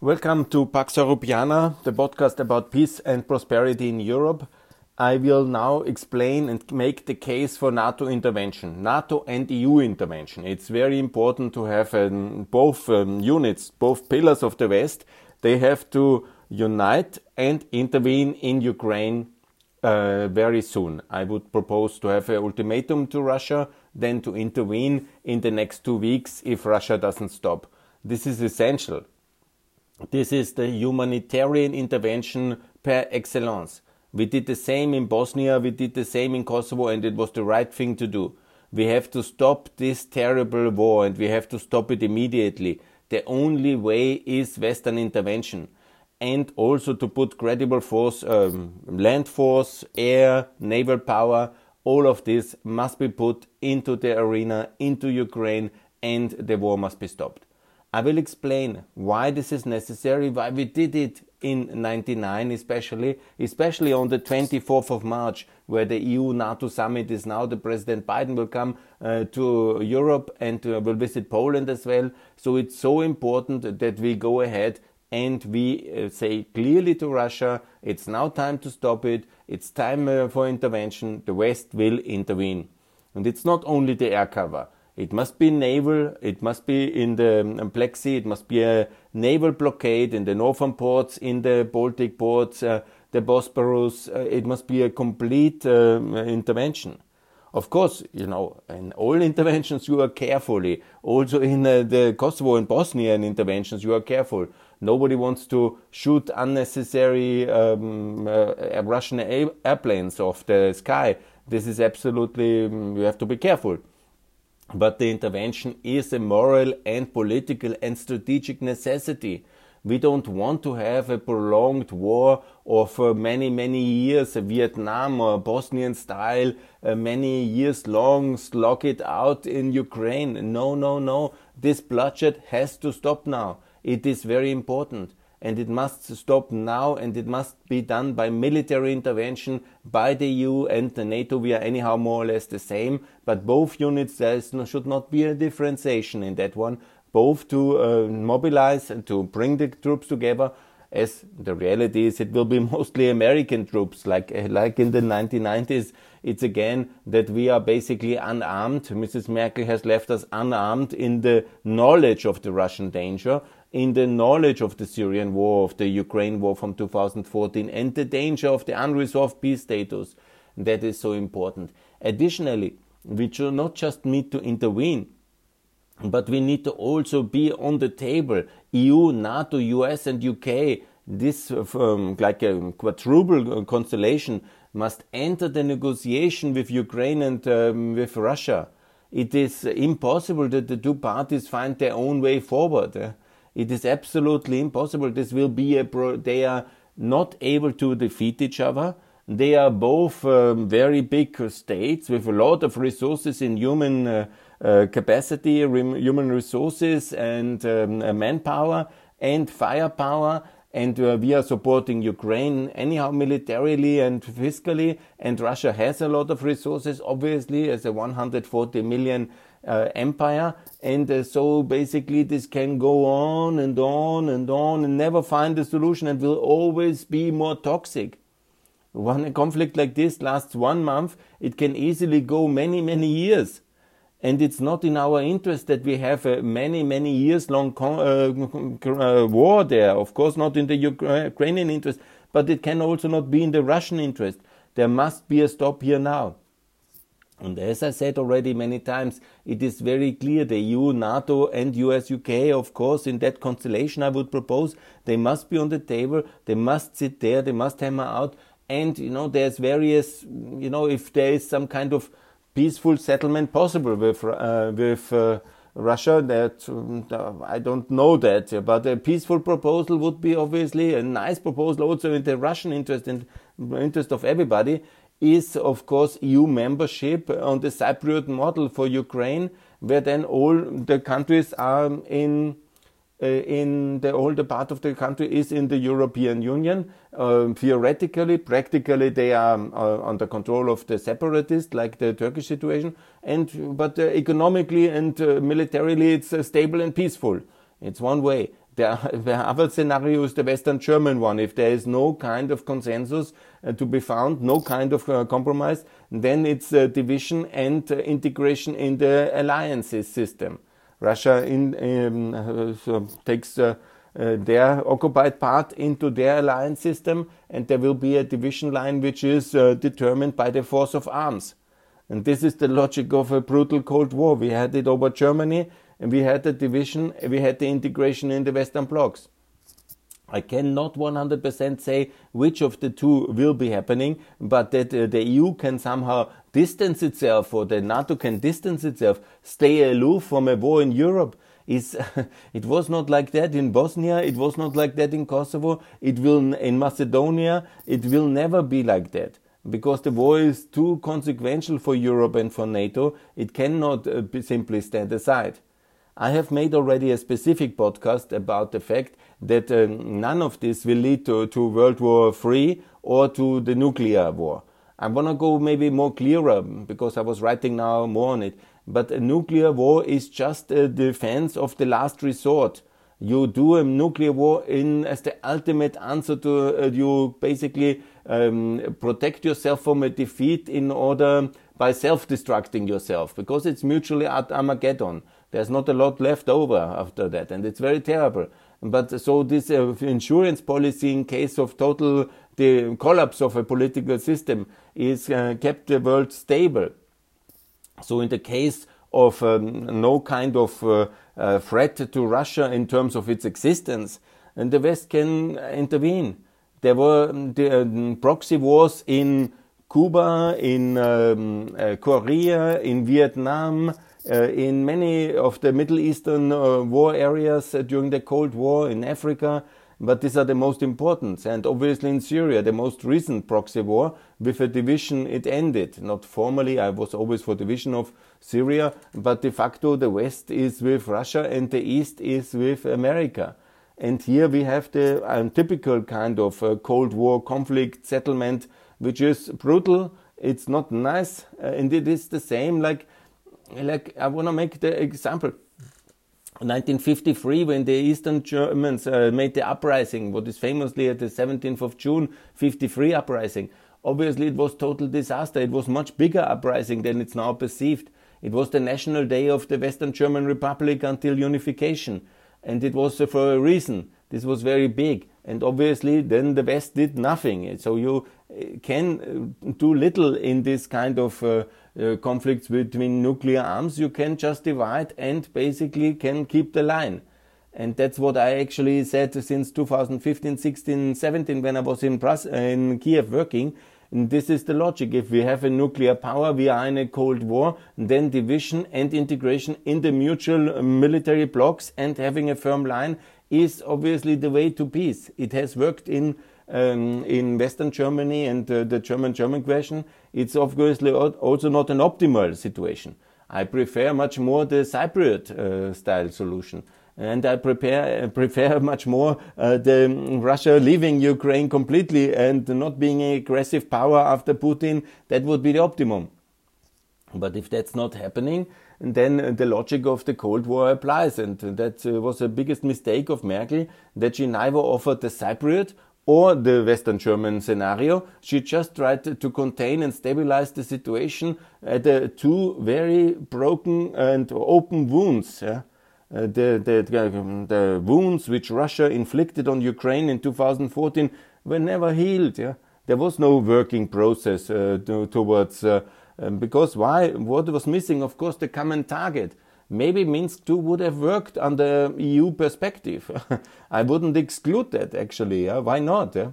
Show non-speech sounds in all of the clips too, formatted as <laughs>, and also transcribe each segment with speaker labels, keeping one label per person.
Speaker 1: Welcome to Pax Europiana, the podcast about peace and prosperity in Europe. I will now explain and make the case for NATO intervention, NATO and EU intervention. It's very important to have um, both um, units, both pillars of the West. They have to unite and intervene in Ukraine uh, very soon. I would propose to have an ultimatum to Russia, then to intervene in the next two weeks if Russia doesn't stop. This is essential this is the humanitarian intervention per excellence. We did the same in Bosnia, we did the same in Kosovo, and it was the right thing to do. We have to stop this terrible war and we have to stop it immediately. The only way is Western intervention and also to put credible force, um, land force, air, naval power, all of this must be put into the arena, into Ukraine, and the war must be stopped. I will explain why this is necessary, why we did it in 99 especially, especially on the 24th of March, where the EU-NATO summit is now. The President Biden will come uh, to Europe and uh, will visit Poland as well. So it's so important that we go ahead and we uh, say clearly to Russia, it's now time to stop it. It's time uh, for intervention. The West will intervene. And it's not only the air cover. It must be naval, it must be in the um, Black Sea, it must be a naval blockade in the northern ports, in the Baltic ports, uh, the Bosporus. Uh, it must be a complete uh, intervention. Of course, you know, in all <laughs> interventions you are carefully. Also in uh, the Kosovo and Bosnian interventions you are careful. Nobody wants to shoot unnecessary um, uh, Russian airplanes off the sky. This is absolutely, um, you have to be careful but the intervention is a moral and political and strategic necessity. We don't want to have a prolonged war of uh, many, many years, a Vietnam or Bosnian style, uh, many years long, slog it out in Ukraine. No, no, no. This bloodshed has to stop now. It is very important and it must stop now and it must be done by military intervention by the EU and the NATO. We are anyhow more or less the same, but both units, there no, should not be a differentiation in that one, both to uh, mobilize and to bring the troops together. As the reality is, it will be <laughs> mostly American troops, like like in the 1990s. It's again that we are basically unarmed. Mrs. Merkel has left us unarmed in the knowledge of the Russian danger in the knowledge of the Syrian war, of the Ukraine war from 2014, and the danger of the unresolved peace status. That is so important. Additionally, we should not just need to intervene, but we need to also be on the table. EU, NATO, US, and UK, this um, like a quadruple constellation, must enter the negotiation with Ukraine and um, with Russia. It is impossible that the two parties find their own way forward. Uh, it is absolutely impossible. This will be a pro- they are not able to defeat each other. They are both um, very big states with a lot of resources in human uh, uh, capacity, human resources, and um, uh, manpower and firepower. And uh, we are supporting Ukraine anyhow militarily and fiscally. And Russia has a lot of resources, obviously, as a 140 million uh, empire. And uh, so basically this can go on and on and on and never find a solution and will always be more toxic. When a conflict like this lasts one month, it can easily go many, many years. And it's not in our interest that we have a many, many years long uh, uh, war there. Of course, not in the Ukrainian interest, but it can also not be in the Russian interest. There must be a stop here now. And as I said already many times, it is very clear the EU, NATO, and US UK, of course, in that constellation I would propose, they must be on the table, they must sit there, they must hammer out. And, you know, there's various, you know, if there is some kind of peaceful settlement possible with, uh, with uh, Russia, that uh, I don't know that, but a peaceful proposal would be obviously a nice proposal also in the Russian interest and interest of everybody is, of course, EU membership on the Cypriot model for Ukraine, where then all the countries are in uh, in the older part of the country is in the European Union. Uh, theoretically, practically, they are uh, under control of the separatists, like the Turkish situation. And but uh, economically and uh, militarily, it's uh, stable and peaceful. It's one way. The, the other scenario is the Western German one. If there is no kind of consensus uh, to be found, no kind of uh, compromise, then it's uh, division and uh, integration in the alliances system. Russia in, um, so takes uh, their occupied part into their alliance system, and there will be a division line which is uh, determined by the force of arms. And this is the logic of a brutal Cold War. We had it over Germany, and we had the division, we had the integration in the Western blocs. I cannot 100% say which of the two will be happening, but that uh, the EU can somehow distance itself or the NATO can distance itself, stay aloof from a war in Europe. Is <laughs> it was not like that in Bosnia, it was not like that in Kosovo, it will in Macedonia, it will never be like that because the war is too consequential for Europe and for NATO. It cannot uh, simply stand aside. I have made already a specific podcast about the fact that uh, none of this will lead to, to World War III or to the nuclear war. I want to go maybe more clearer because I was writing now more on it. But a nuclear war is just a defense of the last resort. You do a nuclear war in as the ultimate answer to uh, you basically um, protect yourself from a defeat in order by self-destructing yourself because it's mutually at Armageddon. There's not a lot left over after that, and it's very terrible. But so this uh, insurance policy in case of total the collapse of a political system is uh, kept the world stable. So in the case of um, no kind of uh, uh, threat to Russia in terms of its existence, and the West can intervene. There were um, the um, proxy wars in Cuba, in um, uh, Korea, in Vietnam, uh, in many of the Middle Eastern uh, war areas uh, during the Cold War in Africa, but these are the most important. And obviously in Syria, the most recent proxy war, with a division, it ended. Not formally, I was always for division of Syria, but de facto the West is with Russia and the East is with America. And here we have the um, typical kind of uh, Cold War conflict settlement, which is brutal. It's not nice, uh, and it is the same like like I want to make the example. 1953, when the Eastern Germans uh, made the uprising, what is famously at the 17th of June 53 uprising. Obviously, it was total disaster. It was much bigger uprising than it's now perceived. It was the national day of the Western German Republic until unification, and it was uh, for a reason. This was very big, and obviously, then the West did nothing. So you uh, can uh, do little in this kind of uh, uh, conflicts between nuclear arms, you can just divide and basically can keep the line. And that's what I actually said since 2015, 16, 17 when I was in, uh, in Kiev working. And this is the logic. If we have a nuclear power, we are in a Cold War, then division and integration in the mutual military blocks and having a firm line is obviously the way to peace. It has worked in um, in Western Germany and uh, the German-German question, it's obviously also not an optimal situation. I prefer much more the Cypriot uh, style solution. And I prepare, uh, prefer much more uh, the Russia leaving Ukraine completely and not being an aggressive power after Putin. That would be the optimum. But if that's not happening, then the logic of the Cold War applies. And that uh, was the biggest mistake of Merkel that she neither offered the Cypriot or the Western German scenario. She just tried to contain and stabilize the situation at the two very broken and open wounds. Yeah? Uh, the, the, the, wounds which Russia inflicted on Ukraine in 2014 were never healed. Yeah? There was no working process uh, to, towards, uh, um, because why? What was missing? Of course, the common target maybe Minsk 2 would have worked under EU perspective. <laughs> I wouldn't exclude that actually. Yeah? Why not? Yeah?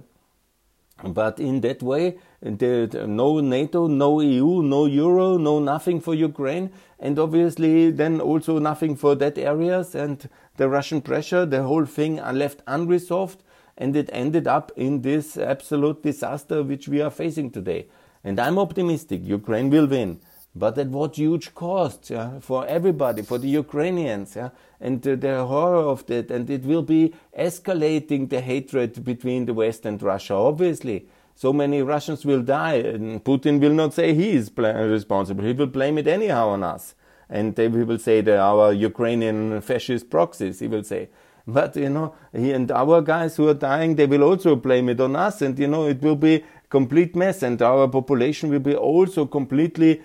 Speaker 1: But in that way, the, no NATO, no EU, no Euro, no nothing for Ukraine, and obviously then also nothing for that areas and the Russian pressure, the whole thing are left unresolved, and it ended up in this absolute disaster which we are facing today. And I'm optimistic Ukraine will win but at what huge cost yeah, for everybody, for the Ukrainians, yeah, and uh, the horror of that, and it will be escalating the hatred between the West and Russia. Obviously, so many Russians will die, and Putin will not say he is responsible. He will blame it anyhow on us, and they will say that our Ukrainian fascist proxies. He will say, But, you know, he and our guys who are dying, they will also blame it on us. And, you know, it will be complete mess. And our population will be also completely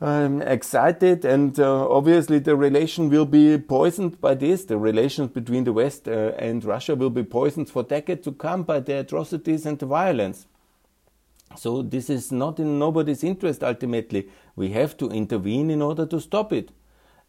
Speaker 1: um, excited. And uh, obviously the relation will be poisoned by this. The relations between the West uh, and Russia will be poisoned for decades to come by the atrocities and the violence. So this is not in nobody's interest ultimately. We have to intervene in order to stop it.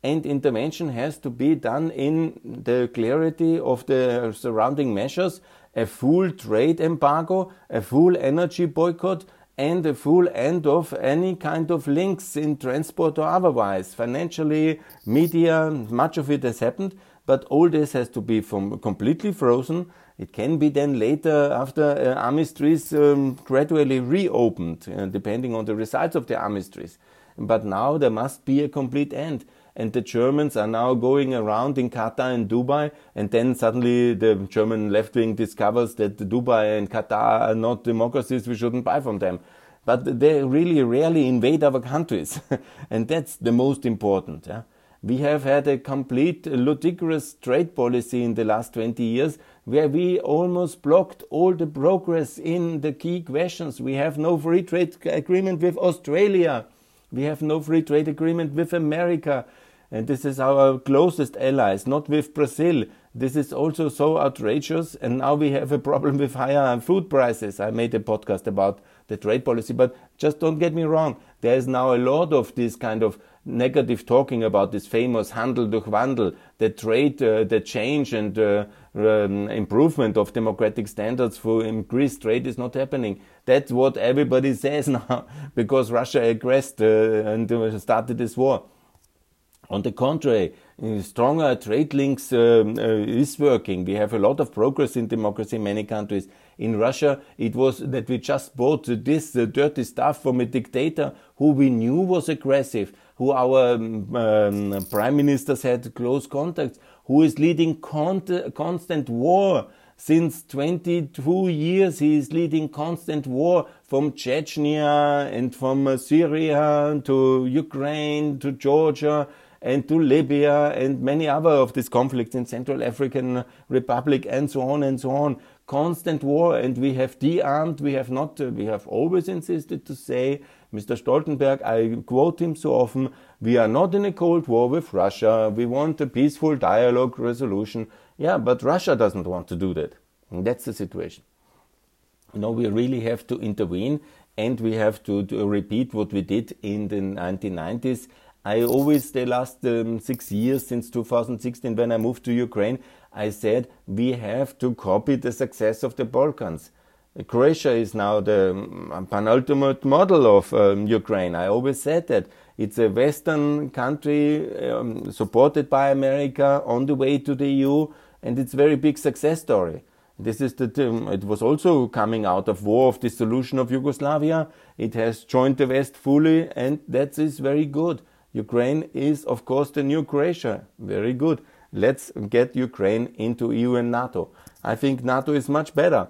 Speaker 1: And intervention has to be done in the clarity of the surrounding measures, a full trade embargo, a full energy boycott, and a full end of any kind of links in transport or otherwise. Financially, media, much of it has happened, but all this has to be from completely frozen it can be then later, after uh, armistice, um, gradually reopened, uh, depending on the results of the armistice. But now there must be a complete end. And the Germans are now going around in Qatar and Dubai, and then suddenly the German left wing discovers that Dubai and Qatar are not democracies, we shouldn't buy from them. But they really rarely invade our countries, <laughs> and that's the most important. Yeah? We have had a complete ludicrous trade policy in the last 20 years where we almost blocked all the progress in the key questions. We have no free trade agreement with Australia. We have no free trade agreement with America. And this is our closest allies, not with Brazil. This is also so outrageous. And now we have a problem with higher food prices. I made a podcast about the trade policy, but just don't get me wrong. There is now a lot of this kind of negative talking about this famous Handel durch Wandel, the trade, uh, the change and uh, um, improvement of democratic standards for increased trade is not happening. That's what everybody <laughs> says now because Russia aggressed uh, and started this war. On the contrary, uh, stronger trade links um, uh, is working. We have a lot of progress in democracy in many countries. In Russia, it was that we just bought this dirty stuff from a dictator who we knew was aggressive, who our um, um, prime ministers had close contacts, who is leading constant war. Since 22 years, he is leading constant war from Chechnya and from uh, Syria to Ukraine to Georgia and to Libya and many other of these conflicts in Central African Republic and so on and so on. Constant war, and we have de-armed. We have not. Uh, we have always insisted to say Mr. Stoltenberg, I quote him so often, we are not in a cold war with Russia. We want a peaceful dialogue resolution. Yeah, but Russia doesn't want to do that. And that's the situation. No, we really have to intervene and we have to, to repeat what we did in the 1990s. I always, the last um, six years since 2016, when I moved to Ukraine, I said we have to copy the success of the Balkans. Croatia is now the um, penultimate model of um, Ukraine. I always said that it's a Western country um, supported by America on the way to the EU, and it's a very big success story. This is the um, it was also coming out of war of dissolution of Yugoslavia. It has joined the West fully, and that is very good. Ukraine is, of course, the new Croatia. Very good. Let's get Ukraine into EU and NATO. I think NATO is much better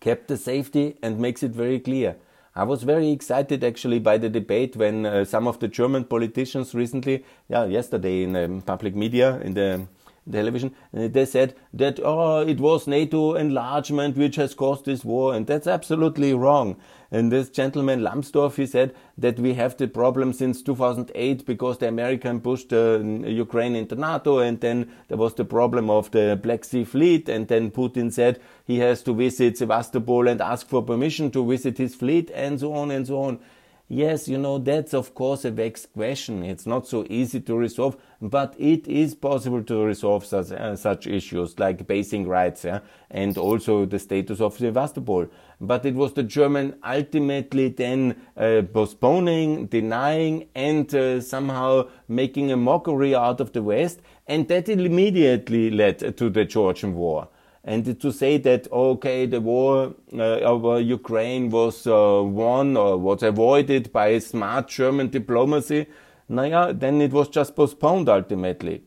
Speaker 1: kept the safety and makes it very clear. I was very excited actually by the debate when uh, some of the German politicians recently, yeah, yesterday in um, public media, in the television, they said that oh, it was NATO enlargement which has caused this war, and that's absolutely wrong. And this gentleman Lambsdorff, he said that we have the problem since 2008 because the American pushed uh, Ukraine into NATO, and then there was the problem of the Black Sea Fleet, and then Putin said he has to visit Sevastopol and ask for permission to visit his fleet, and so on and so on. Yes, you know, that's of course a vexed question. It's not so easy to resolve, but it is possible to resolve such, uh, such issues like basing rights yeah, and also the status of Sevastopol. But it was the German ultimately then uh, postponing, denying, and uh, somehow making a mockery out of the West, and that immediately led to the Georgian War and to say that okay the war uh, over Ukraine was uh, won or was avoided by smart German diplomacy, naja, then it was just postponed ultimately.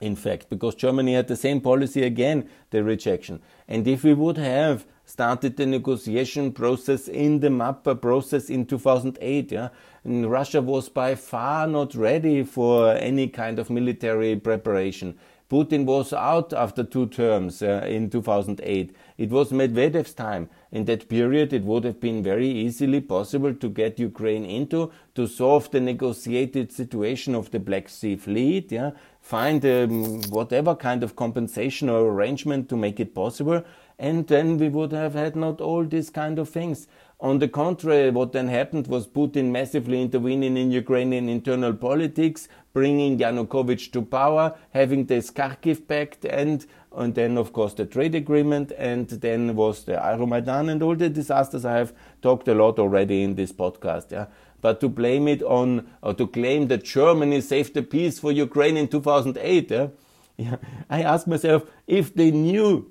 Speaker 1: In fact, because Germany had the same policy again, the rejection. And if we would have started the negotiation process in the MAPA process in 2008, yeah, Russia was by far not ready for any kind of military preparation Putin was out after two terms uh, in 2008. It was Medvedev's time. In that period, it would have been very easily possible to get Ukraine into to solve the negotiated situation of the Black Sea Fleet, yeah, find um, whatever kind of compensation or arrangement to make it possible, and then we would have had not all these kind of things. On the contrary, what then happened was Putin massively intervening in Ukrainian internal politics, bringing Yanukovych to power, having the Kharkiv Pact, and, and then, of course, the trade agreement, and then was the Euromaidan and all the disasters I have talked a lot already in this podcast. Yeah? But to blame it on, or to claim that Germany saved the peace for Ukraine in 2008, yeah? <laughs> Yeah, I ask myself if they knew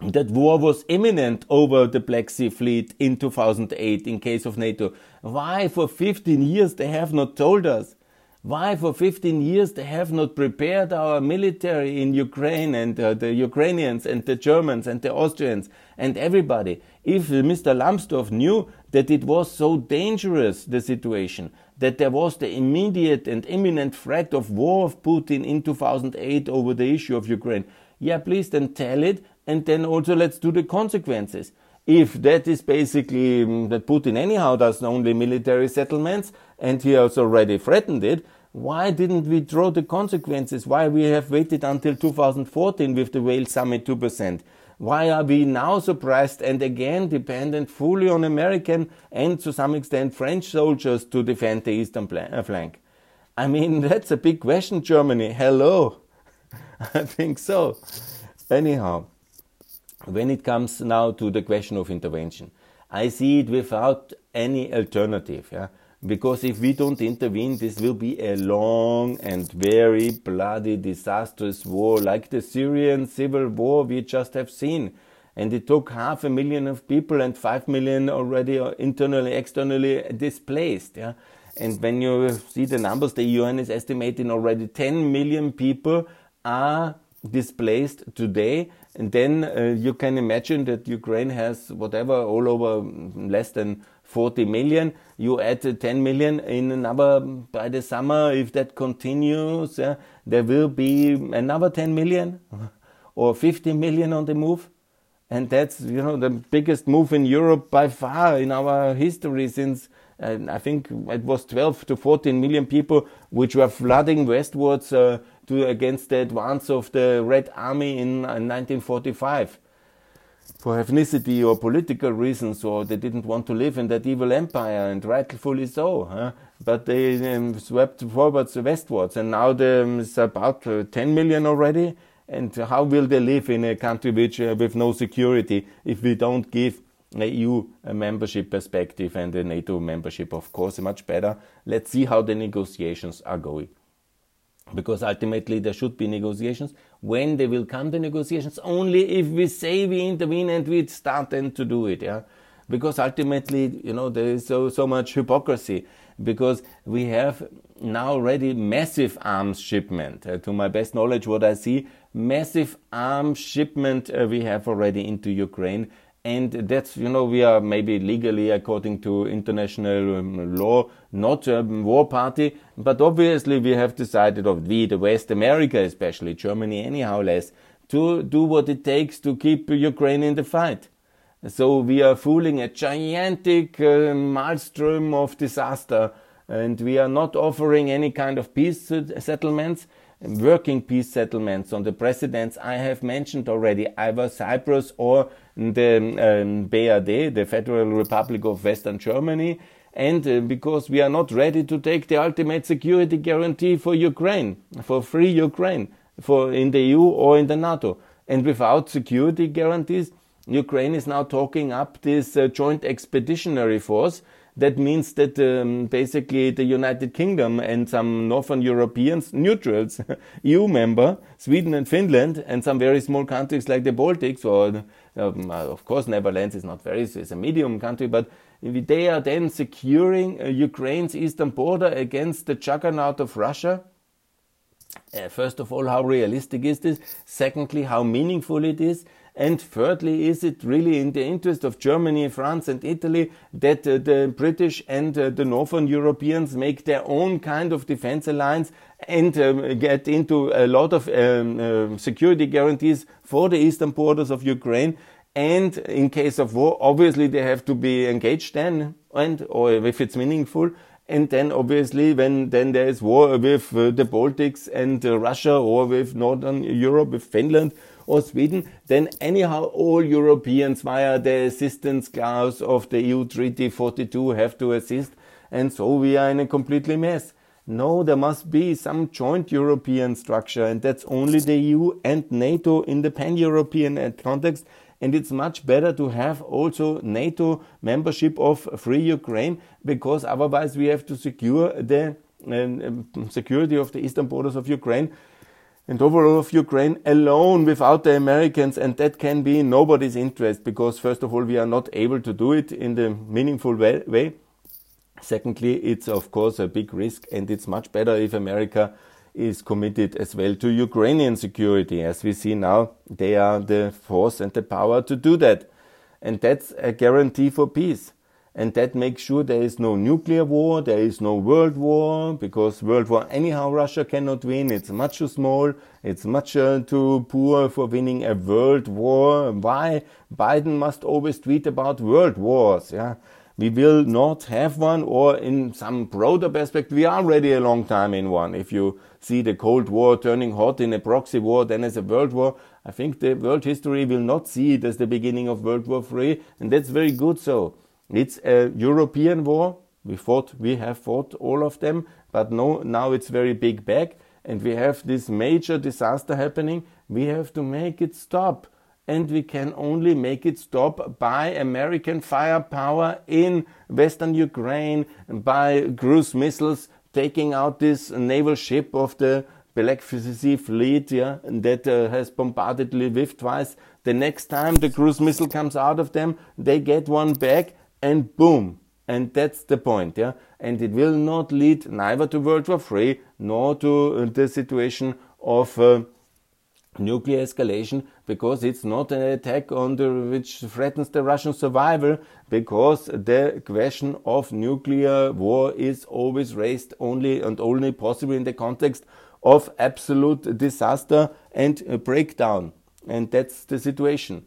Speaker 1: that war was imminent over the Black Sea Fleet in 2008 in case of NATO. Why for 15 years they have not told us? Why for 15 years they have not prepared our military in Ukraine and uh, the Ukrainians and the Germans and the Austrians and everybody? If Mr. Lambsdorff knew that it was so dangerous, the situation, that there was the immediate and imminent threat of war of Putin in 2008 over the issue of Ukraine, yeah, please then tell it and then also let's do the consequences. If that is basically um, that Putin anyhow does only military settlements and he has already threatened it, why didn't we draw the consequences? Why we have waited until 2014 with the Wales Summit 2%? Why are we now surprised and again dependent fully on American and to some extent French soldiers to defend the eastern uh, flank? I mean, <laughs> that's a big question, Germany. Hello. <laughs> I think so. Anyhow, when it comes now to the question of intervention, I see it without any alternative. Yeah? Because if we don't intervene, this will be a long and very bloody, disastrous war, like the Syrian civil war we just have seen. And it took half a million of people and five million already uh, internally, externally displaced. Yeah? And when you see the numbers, the UN is estimating already 10 million people are displaced today and then uh, you can imagine that Ukraine has whatever all over less than 40 million. You add 10 million in another by the summer. If that continues, there will be another 10 million <laughs> or 50 million on the move. And that's you know the biggest move in Europe by far in our history since uh, I think it was 12 to 14 million people which were flooding westwards uh, to against the advance of the Red Army in, in 1945 for ethnicity or political reasons, or they didn't want to live in that evil empire, and rightfully so. Huh? But they um, swept forwards westwards, and now there's about uh, 10 million already. And how will they live in a country which uh, with no security if we don't give a EU a membership perspective and a NATO membership, of course, much better. Let's see how the negotiations are going because ultimately there should be negotiations. When they will come, the negotiations only if we say we intervene and we start then to do it. Yeah, because ultimately, you know, there is so so much hypocrisy because we have now already massive arms shipment. Uh, to my best knowledge, what I see, massive arms shipment uh, we have already into Ukraine and that's you know we are maybe legally according to international um, law not a war party but obviously we have decided of we the west america especially germany anyhow less to do what it takes to keep ukraine in the fight. So we are fooling a gigantic uh, maelstrom of disaster and we are not offering any kind of peace settlements working peace settlements on the precedents I have mentioned already, either Cyprus or the um, BRD, the Federal Republic of Western Germany, and uh, because we are not ready to take the ultimate security guarantee for Ukraine, for free Ukraine, for in the EU or in the NATO. And without security guarantees, Ukraine is now talking up this uh, joint expeditionary force that means that um, basically the United Kingdom and some Northern Europeans, neutrals, <laughs> EU member, Sweden and Finland, and some very small countries like the Baltics, or um, uh, of course Netherlands is not very, it's a medium country, but they are then securing uh, Ukraine's eastern border against the juggernaut of Russia. Uh, first of all, how realistic is this? Secondly, how meaningful it is? And thirdly, is it really in the interest of Germany, France, and Italy that uh, the British and uh, the Northern Europeans make their own kind of defense alliance and um, get into a lot of um, uh, security guarantees for the eastern borders of Ukraine? And in case of war, obviously they have to be engaged then, and or if it's meaningful. And then obviously when then there is war with uh, the Baltics and uh, Russia or with Northern Europe, with Finland or Sweden, then anyhow all Europeans via the assistance clause of the EU Treaty 42 have to assist. And so we are in a completely mess. No, there must be some joint European structure and that's only the EU and NATO in the pan-European context and it's much better to have also NATO membership of free Ukraine because otherwise we have to secure the um, security of the eastern borders of Ukraine and overall of Ukraine alone without the Americans and that can be nobody's interest because first of all we are not able to do it in the meaningful way. Secondly, it's of course a big risk and it's much better if America is committed as well to Ukrainian security. As we see now, they are the force and the power to do that. And that's a guarantee for peace. And that makes sure there is no nuclear war, there is no world war, because world war anyhow Russia cannot win. It's much too small, it's much uh, too poor for winning a world war. Why? Biden must always tweet about world wars, yeah we will not have one, or in some broader perspective, we are already a long time in one. If you see the Cold War turning hot in a proxy war, then as a world war, I think the world history will not see it as the beginning of World War III, and that's very good so. It's a European war. We fought, we have fought all of them, but no, now it's very big back, and we have this major disaster happening. We have to make it stop and we can only make it stop by American firepower in western Ukraine, by cruise missiles taking out this naval ship of the Black Sea Fleet, yeah, that uh, has bombarded Lviv twice. The next time the cruise missile comes out of them, they get one back, and boom. And that's the point, yeah. And it will not lead neither to World War III nor to uh, the situation of uh, nuclear escalation because it's not an attack on the which threatens the Russian survival because the question of nuclear war is always raised only and only possible in the context of absolute disaster and breakdown. And that's the situation.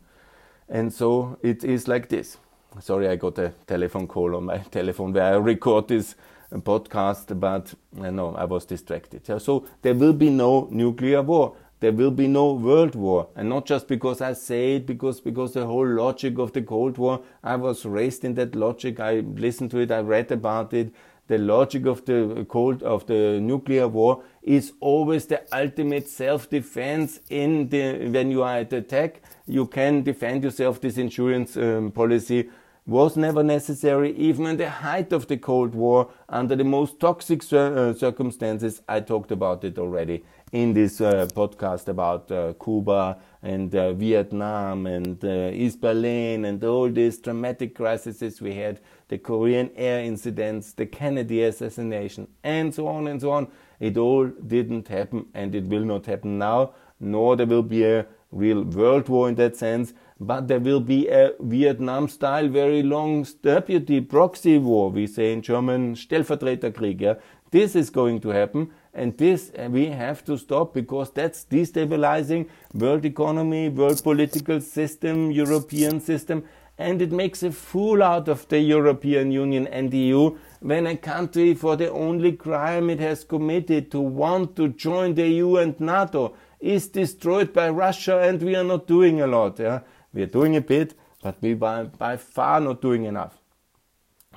Speaker 1: And so it is like this. Sorry i got a telephone call on my <laughs> telephone where i record this podcast but uh, no i was distracted. So there will be no nuclear war there will be no world war. And not just because I say it, because, because the whole logic of the Cold War, I was raised in that logic. I listened to it. I read about it. The logic of the cold, of the nuclear war is always the ultimate self-defense in the, when you are at attack, you can defend yourself. This insurance um, policy was never necessary even in the height of the Cold War under the most toxic uh, circumstances. I talked about it already in this uh, podcast about uh, Cuba and uh, Vietnam and uh, East Berlin and all these dramatic crises we had, the Korean Air incidents, the Kennedy assassination, and so on and so on. It all didn't happen and it will not happen now, nor there will be a real world war in that sense, but there will be a Vietnam style, very long deputy proxy war, we say in German, Stellvertreterkrieg. Yeah? This is going to happen and this uh, we have to stop because that's destabilizing world economy, world political system, European system, and it makes a fool out of the European Union and EU when a country for the only crime it has committed to want to join the EU and NATO is destroyed by Russia and we are not doing a lot. Yeah? We are doing a bit, but we by, by far not doing enough.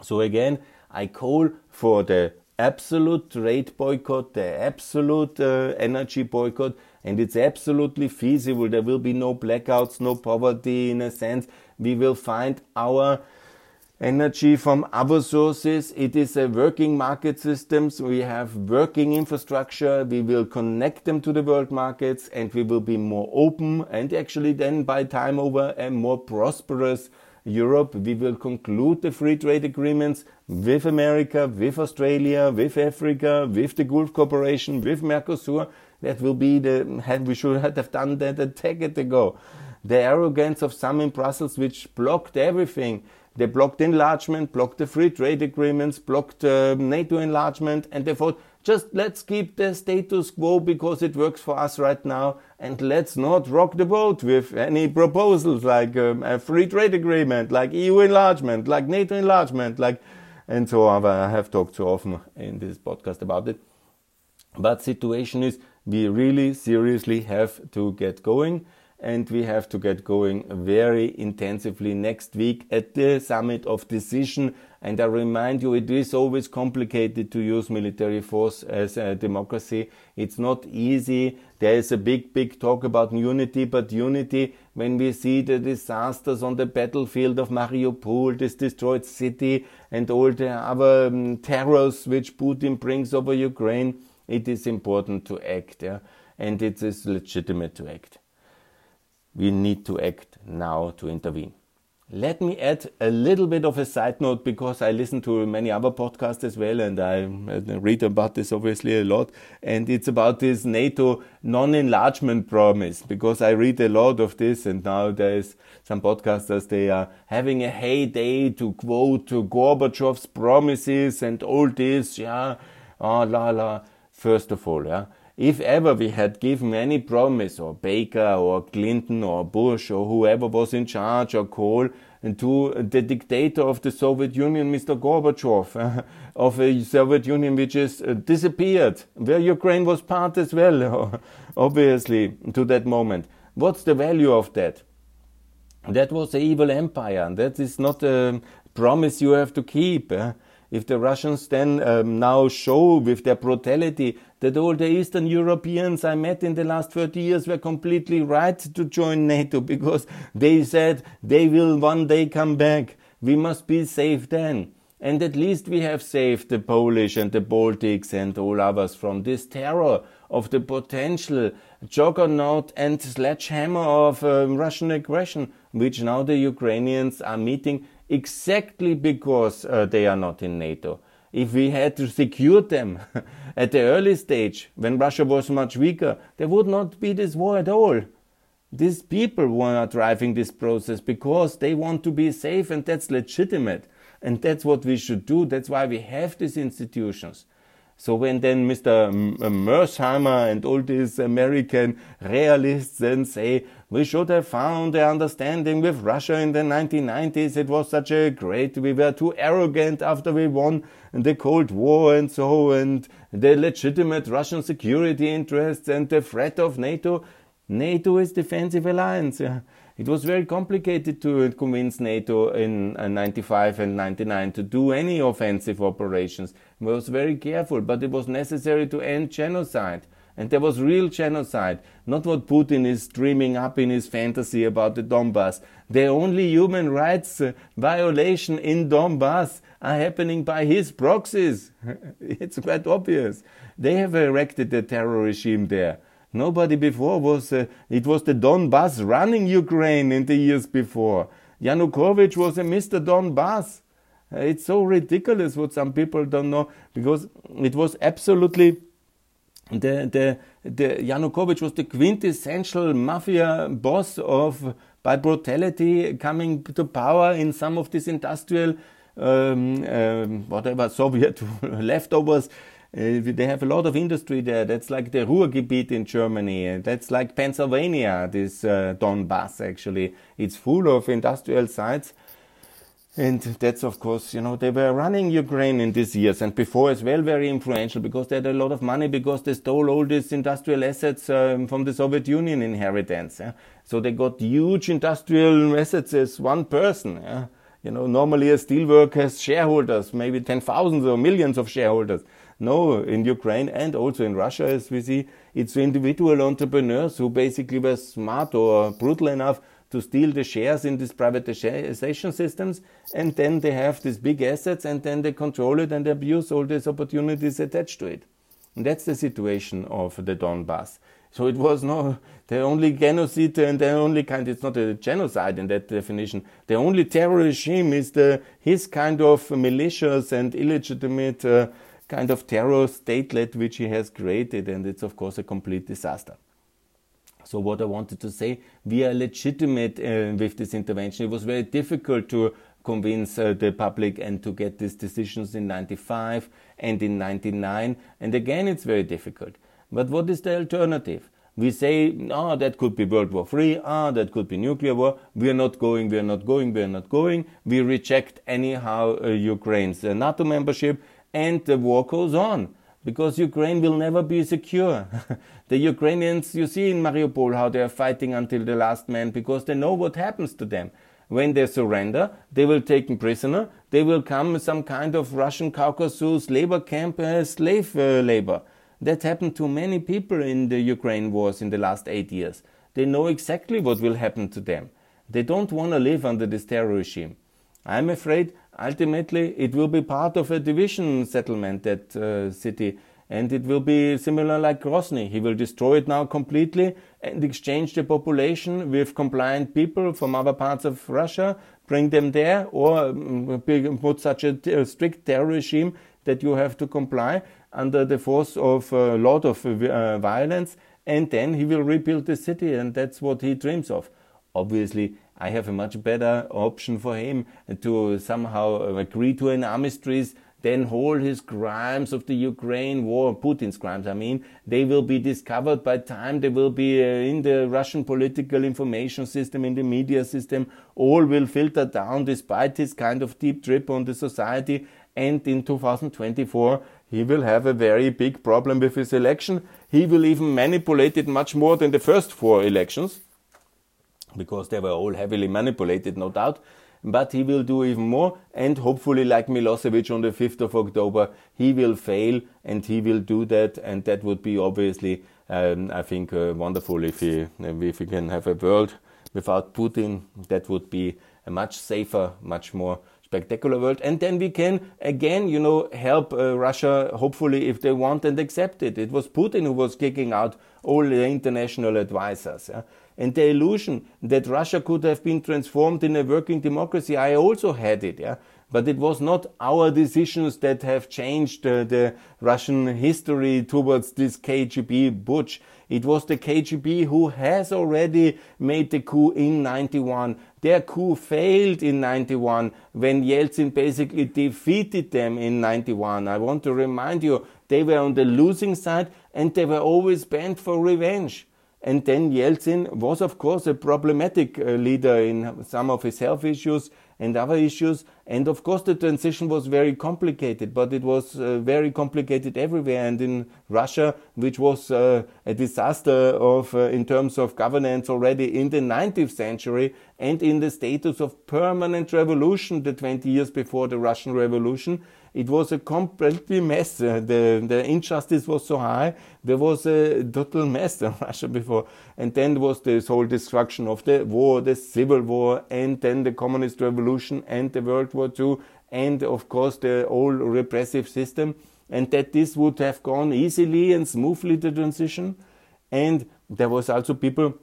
Speaker 1: So again, I call for the absolute trade boycott, the absolute uh, energy boycott, and it's absolutely feasible. There will be no blackouts, no poverty in a sense. We will find our energy from other sources. It is a working market system. So we have working infrastructure. We will connect them to the world markets and we will be more open and actually then by time over a more prosperous Europe, we will conclude the free trade agreements with America, with Australia, with Africa, with the Gulf Cooperation, with Mercosur. That will be the, <laughs> we should have done that a decade ago. the arrogance of some in Brussels, which blocked everything. They blocked enlargement, blocked the free trade agreements, blocked uh, NATO enlargement, and they thought, just let's keep the status quo because it works for us right now, and let's not rock the boat with any proposals like um, a free trade agreement, like EU enlargement, like NATO enlargement, like, and so on. I have talked so often in this podcast about it. But situation is, we really seriously have to get going and we have to get going very intensively next week at the summit of decision. And I remind you, it is always complicated to use military force as a democracy. It's not easy. There is a big, big talk about unity, but unity, when we see the disasters on the battlefield of Mariupol, this destroyed city, and all the other um, terrors which Putin brings over Ukraine, it is important to act. Yeah? And it is legitimate to act we need to act now to intervene. Let me add a little bit of a side note because I listen to many other podcasts as well and I read about this obviously a lot. And it's about this NATO non enlargement promise because I read a lot of this and now there's some podcasters, they are having a heyday to quote Gorbachev's promises and all this. Yeah, oh, la la. First of all, yeah if ever we had given any promise, or Baker, or Clinton, or Bush, or whoever was in charge, or Kohl, to the dictator of the Soviet Union, Mr. Gorbachev, <laughs> of a Soviet Union which has uh, disappeared, where Ukraine was part as well, <laughs> obviously, to that moment. What's the value of that? That was an evil empire. That is not a promise you have to keep. If the Russians then um, now show with their brutality that all the Eastern Europeans I met in the last 30 years were completely right to join NATO because they said they will one day come back. We must be safe then. And at least we have saved the Polish and the Baltics and all others from this terror of the potential juggernaut and sledgehammer of uh, Russian aggression, which now the Ukrainians are meeting exactly because uh, they are not in NATO if we had to secure them <laughs> at the early stage, when Russia was much weaker, there would not be this war at all. These people were driving this process because they want to be safe and that's legitimate. And that's what we should do. That's why we have these institutions. So when then Mr. Mearsheimer and all these American realists then say, we should have found an understanding with Russia in the 1990s, it was such a great, we were too arrogant after we won the Cold War and so, and the legitimate Russian security interests and the threat of NATO. NATO is defensive alliance. Yeah. It was very complicated to convince NATO in uh, 95 and 99 to do any offensive operations. It was very careful, but it was necessary to end genocide. And there was real genocide, not what Putin is dreaming up in his fantasy about the Donbass. The only human rights uh, violation in Donbass are happening by his proxies. <laughs> it's quite obvious. They have erected the terror regime there. Nobody before was, uh, it was the Donbass running Ukraine in the years before. Yanukovych was a Mr. Donbass. Uh, it's so ridiculous what some people don't know because it was absolutely the, the, the Yanukovych was the quintessential mafia boss of by brutality coming to power in some of these industrial um, um, whatever <laughs> Soviet <laughs> leftovers they have a lot of industry there. That's like the Ruhrgebiet in Germany. That's like Pennsylvania, this uh, Donbass actually. It's full of industrial sites. And that's of course, you know, they were running Ukraine in these years and before as well very influential because they had a lot of money because they stole all these industrial assets um, from the Soviet Union inheritance. Yeah? So they got huge industrial assets as one person. Yeah? You know, normally a steelworker has shareholders, maybe 10,000 or millions of shareholders. No, in Ukraine and also in Russia, as we see, it's individual entrepreneurs who basically were smart or brutal enough to steal the shares in these privatization systems, and then they have these big assets, and then they control it and abuse all these opportunities attached to it. And that's the situation of the Donbass. So it was no the only genocide and the only kind. It's not a genocide in that definition. The only terror regime is the his kind of militias and illegitimate. Uh, kind of terror statelet which he has created, and it's of course a complete disaster. So what I wanted to say, we are legitimate uh, with this intervention. It was very difficult to convince uh, the public and to get these decisions in 95 and in 99. And again, it's very difficult. But what is the alternative? We say, no, that could be World War III, ah, that could be nuclear war. We are not going, we are not going, we are not going. We reject anyhow uh, Ukraine's uh, NATO membership and the war goes on because Ukraine will never be secure. <laughs> the Ukrainians, you see in Mariupol how they are fighting until the last man because they know what happens to them. When they surrender, they will taken prisoner. They will come some kind of Russian Caucasus labor camp as slave uh, labor. That happened to many people in the Ukraine wars in the last eight years. They know exactly what will happen to them. They don't want to live under this terror regime. I'm afraid ultimately it will be part of a division settlement, that uh, city, and it will be similar like Grozny. He will destroy it now completely and exchange the population with compliant people from other parts of Russia, bring them there, or um, put such a strict terror regime that you have to comply under the force of a lot of uh, violence, and then he will rebuild the city, and that's what he dreams of. Obviously, I have a much better option for him to somehow agree to an armistice then all his crimes of the Ukraine war, Putin's crimes, I mean, they will be discovered by time. They will be uh, in the Russian political information system, in the media system. All will filter down despite his kind of deep trip on the society. And in 2024, he will have a very big problem with his election. He will even manipulate it much more than the first four elections because they were all heavily manipulated, no doubt. But he will do even more, and hopefully, like Milosevic on the 5th of October, he will fail and he will do that, and that would be obviously, um, I think, uh, wonderful if he if we can have a world without Putin. That would be a much safer, much more spectacular world. And then we can again, you know, help uh, Russia, hopefully, if they want and accept it. It was Putin who was kicking out all the international advisors. Yeah? And the illusion that Russia could have been transformed in a working democracy, I also had it. Yeah? But it was not our decisions that have changed uh, the Russian history towards this KGB butch. It was the KGB who has already made the coup in 91. Their coup failed in 91 when Yeltsin basically defeated them in 91. I want to remind you, they were on the losing side and they were always bent for revenge. And then Yeltsin was, of course, a problematic uh, leader in some of his health issues and other issues. And of course, the transition was very complicated, but it was uh, very complicated everywhere. And in Russia, which was uh, a disaster of, uh, in terms of governance already in the 19th century, and in the status of permanent revolution the 20 years before the Russian Revolution, it was a completely mess. Uh, the, the injustice was so high. There was a total mess in <laughs> Russia before. And then was this whole destruction of the war, the civil war, and then the communist revolution and the World War II, and of course the old repressive system. And that this would have gone easily and smoothly, the transition. And there was also people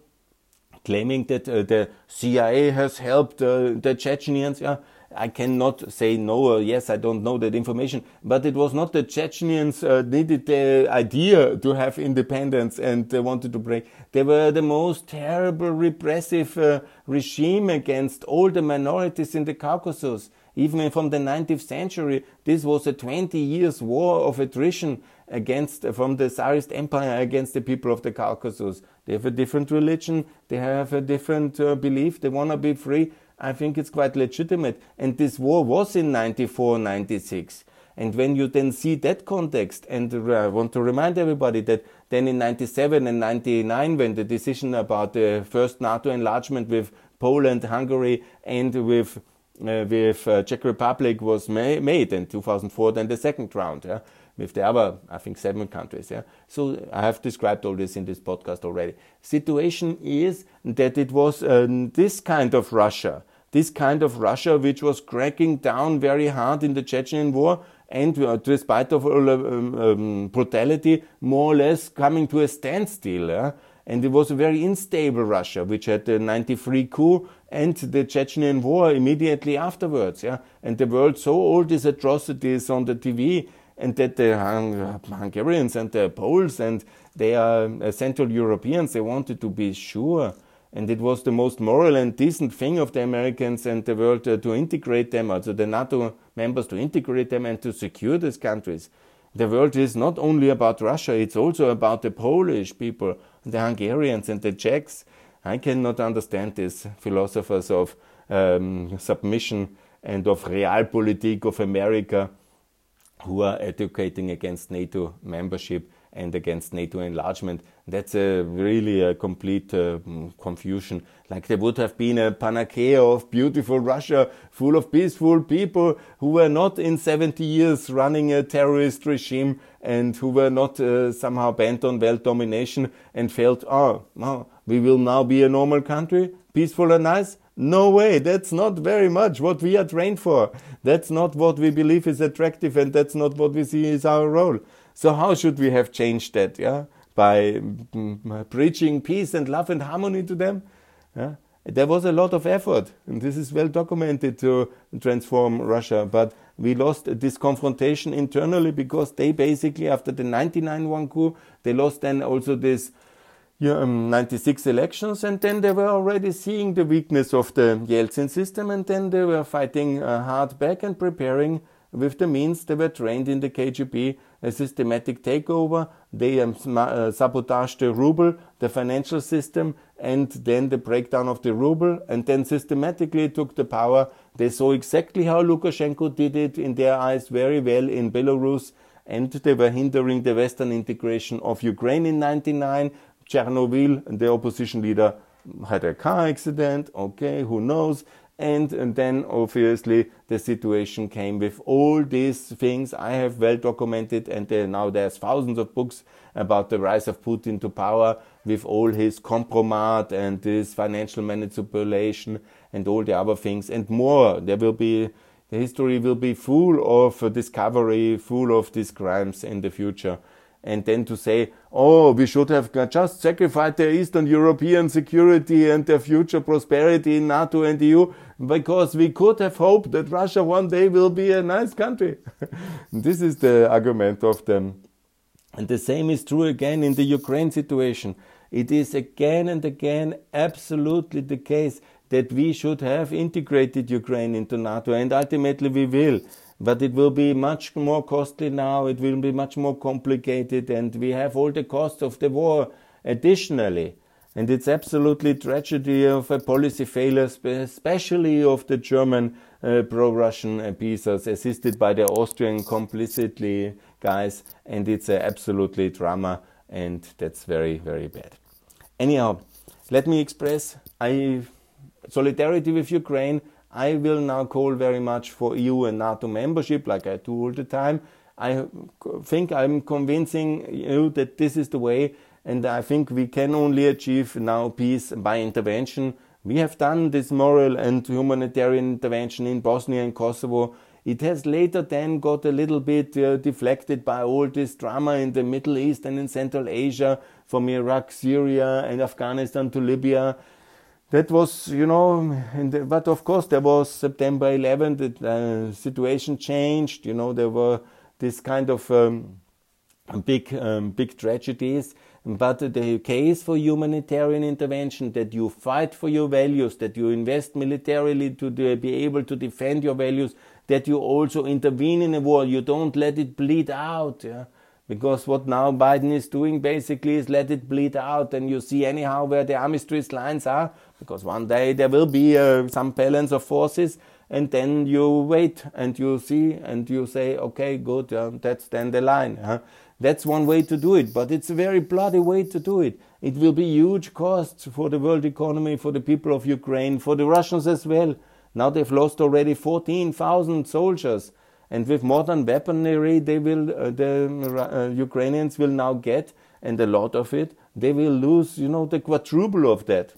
Speaker 1: claiming that uh, the CIA has helped uh, the Chechens. Yeah, I cannot say no or yes, I don't know that information, but it was not the Chechens uh, needed the idea to have independence and they wanted to break. They were the most terrible repressive uh, regime against all the minorities in the Caucasus. Even from the 19th century, this was a 20 years war of attrition against, from the Tsarist Empire against the people of the Caucasus. They have a different religion, they have a different uh, belief, they want to be free I think it's quite legitimate. And this war was in 94, 96. And when you then see that context, and I want to remind everybody that then in 97 and 99, when the decision about the first NATO enlargement with Poland, Hungary, and with uh, with uh, Czech Republic was ma- made in 2004, then the second round, yeah, with the other, I think, seven countries. Yeah. So I have described all this in this podcast already. Situation is that it was uh, this kind of Russia this kind of Russia which was cracking down very hard in the Chechen war and uh, despite of all um, um, brutality, more or less coming to a standstill. Yeah? And it was a very unstable Russia, which had the 93 coup and the Chechen war immediately afterwards. Yeah? And the world saw all these atrocities on the TV and that the Hung Hungarians and the Poles and they are uh, Central Europeans, they wanted to be sure. And it was the most moral and decent thing of the Americans and the world uh, to integrate them, also the NATO members to integrate them and to secure these countries. The world is not only about Russia, it's also about the Polish people, the Hungarians and the Czechs. I cannot understand these philosophers of um, submission and of realpolitik of America who are educating against NATO membership and against NATO enlargement. That's a really a complete uh, confusion. Like there would have been a panacea of beautiful Russia full of peaceful people who were not in 70 years running a terrorist regime and who were not uh, somehow bent on world domination and felt, oh, oh, we will now be a normal country, peaceful and nice. No way, that's not very much what we are trained for. That's not what we believe is attractive and that's not what we see is our role. So how should we have changed that? Yeah, by mm, preaching peace and love and harmony to them. Yeah, there was a lot of effort, and this is well documented to transform Russia. But we lost this confrontation internally because they basically, after the 99 one coup, they lost then also this yeah, um, 96 elections, and then they were already seeing the weakness of the Yeltsin system, and then they were fighting uh, hard back and preparing with the means they were trained in the KGB a systematic takeover. They um, uh, sabotaged the ruble, the financial system, and then the breakdown of the ruble, and then systematically took the power. They saw exactly how Lukashenko did it in their eyes very well in Belarus, and they were hindering the Western integration of Ukraine in 99. Chornovil, the opposition leader, had a car accident. Okay, who knows? And, and then obviously the situation came with all these things I have well documented, and now there's thousands of books about the rise of Putin to power with all his compromat and this financial manipulation and all the other things and more. There will be the history will be full of discovery, full of these crimes in the future and then to say, oh, we should have just sacrificed their Eastern European security and their future prosperity in NATO and EU because we could have hoped that Russia one day will be a nice country. <laughs> this is the argument of them. And the same is true again in the Ukraine situation. It is again and again absolutely the case that we should have integrated Ukraine into NATO, and ultimately we will but it will be much more costly now, it will be much more complicated, and we have all the costs of the war additionally. And it's absolutely tragedy of a policy failure, especially of the German uh, pro-Russian appeasers, assisted by the Austrian complicitly guys, and it's uh, absolutely drama, and that's very, very bad. Anyhow, let me express I solidarity with Ukraine I will now call very much for EU and NATO membership, like I do all the time. I think I'm convincing you that this is the way, and I think we can only achieve now peace by intervention. We have done this moral and humanitarian intervention in Bosnia and Kosovo. It has later then got a little bit uh, deflected by all this drama in the Middle East and in Central Asia, from Iraq, Syria, and Afghanistan to Libya that was, you know, the, but of course there was September 11th, the uh, situation changed, you know, there were this kind of um, big, um, big tragedies. But the case for humanitarian intervention, that you fight for your values, that you invest militarily to be able to defend your values, that you also intervene in a war, you don't let it bleed out. Yeah? Because what now Biden is doing basically is let it bleed out, and you see anyhow where the armistice lines are, because one day there will be uh, some balance of forces, and then you wait and you see and you say, okay, good, uh, that's then the line. Huh? That's one way to do it, but it's a very bloody way to do it. It will be huge costs for the world economy, for the people of Ukraine, for the Russians as well. Now they've lost already 14,000 soldiers and with modern weaponry they will uh, the uh, Ukrainians will now get and a lot of it they will lose you know the quadruple of that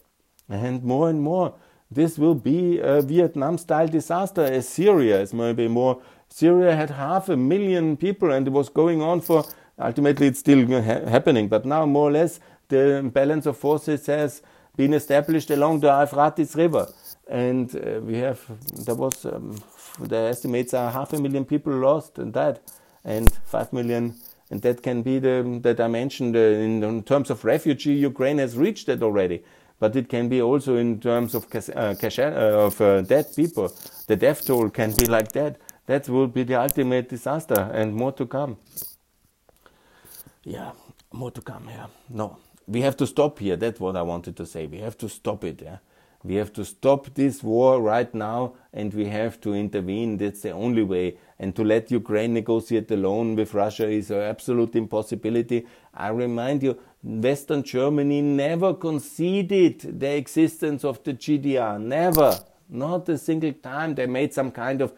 Speaker 1: and more and more this will be a Vietnam style disaster as Syria is maybe more Syria had half a million people and it was going on for ultimately it's still ha happening but now more or less the balance of forces has been established along the Euphrates River and uh, we have there was um, the estimates are half a million people lost and died and 5 million. And that can be the, the dimension the, in, in, terms of refugee. Ukraine has reached that already. But it can be also in terms of, uh, cash, uh, of uh, dead people. The death toll can be like that. That will be the ultimate disaster and more to come. Yeah, more to come. Yeah, no, we have to stop here. That's what I wanted to say. We have to stop it. Yeah, we have to stop this war right now, and we have to intervene. That's the only way. And to let Ukraine negotiate alone with Russia is an absolute impossibility. I remind you, Western Germany never conceded the existence of the GDR. Never. Not a single time. They made some kind of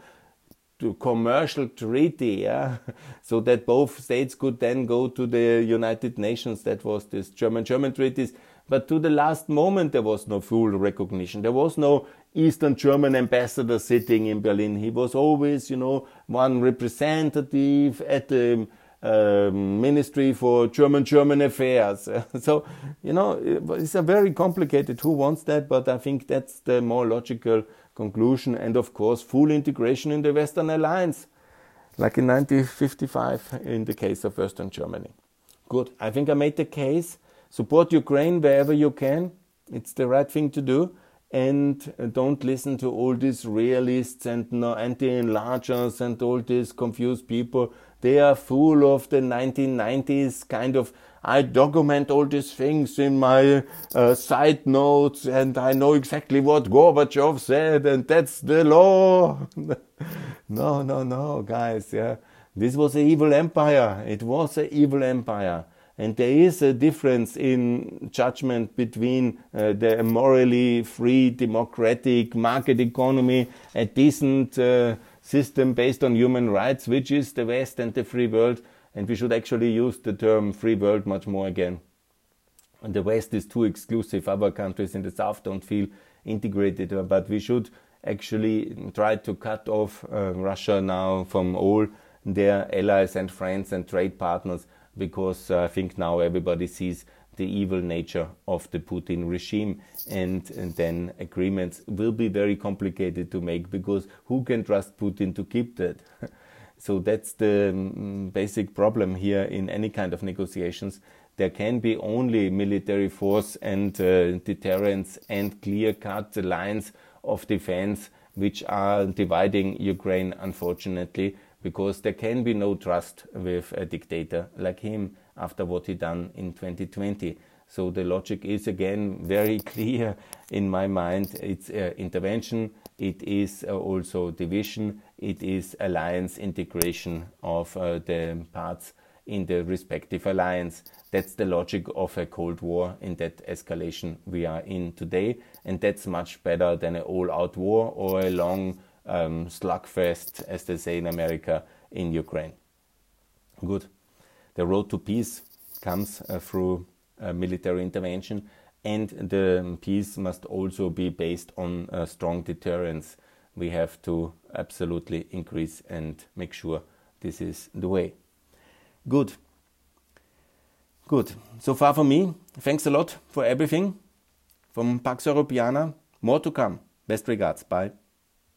Speaker 1: commercial treaty, yeah, <laughs> so that both states could then go to the United Nations. That was this German-German treaties. But to the last moment, there was no full recognition. There was no Eastern German ambassador sitting in Berlin. He was always, you know, one representative at the um, Ministry for German German Affairs. <laughs> so, you know, it's a very complicated. Who wants that? But I think that's the more logical conclusion, and of course, full integration in the Western Alliance, like in 1955 in the case of Western Germany. Good. I think I made the case. Support Ukraine wherever you can. It's the right thing to do. And don't listen to all these realists and anti enlargers and all these confused people. They are full of the 1990s kind of I document all these things in my uh, side notes and I know exactly what Gorbachev said and that's the law. <laughs> no, no, no, guys, yeah. This was an evil empire. It was an evil empire. And there is a difference in judgment between uh, the morally free, democratic market economy, a decent uh, system based on human rights, which is the West and the free world, and we should actually use the term free world much more again. And the West is too exclusive. Other countries in the South don't feel integrated, uh, but we should actually try to cut off uh, Russia now from all their allies and friends and trade partners because uh, I think now everybody sees the evil nature of the Putin regime, and, and, then agreements will be very complicated to make because who can trust Putin to keep that? <laughs> So that's the um, basic problem here in any kind of negotiations. There can be only military force and uh, deterrence and clear cut lines of defense which are dividing Ukraine, unfortunately, because there can be no trust with a dictator like him after what he done in 2020. So the logic is again very <laughs> clear in my mind. It's uh, intervention, it is uh, also division, it is alliance integration of uh, the parts in the respective alliance. That's the logic of a Cold War in that escalation we are in today, and that's much better than an all out war or a long um, slugfest, as they say in America, in Ukraine. Good. The road to peace comes uh, through uh, military intervention and the peace must also be based on a strong deterrence. We have to absolutely increase and make sure this is the way. Good. Good. So far from me. Thanks a lot for everything from Pax Europiana. More to come. Best regards. Bye.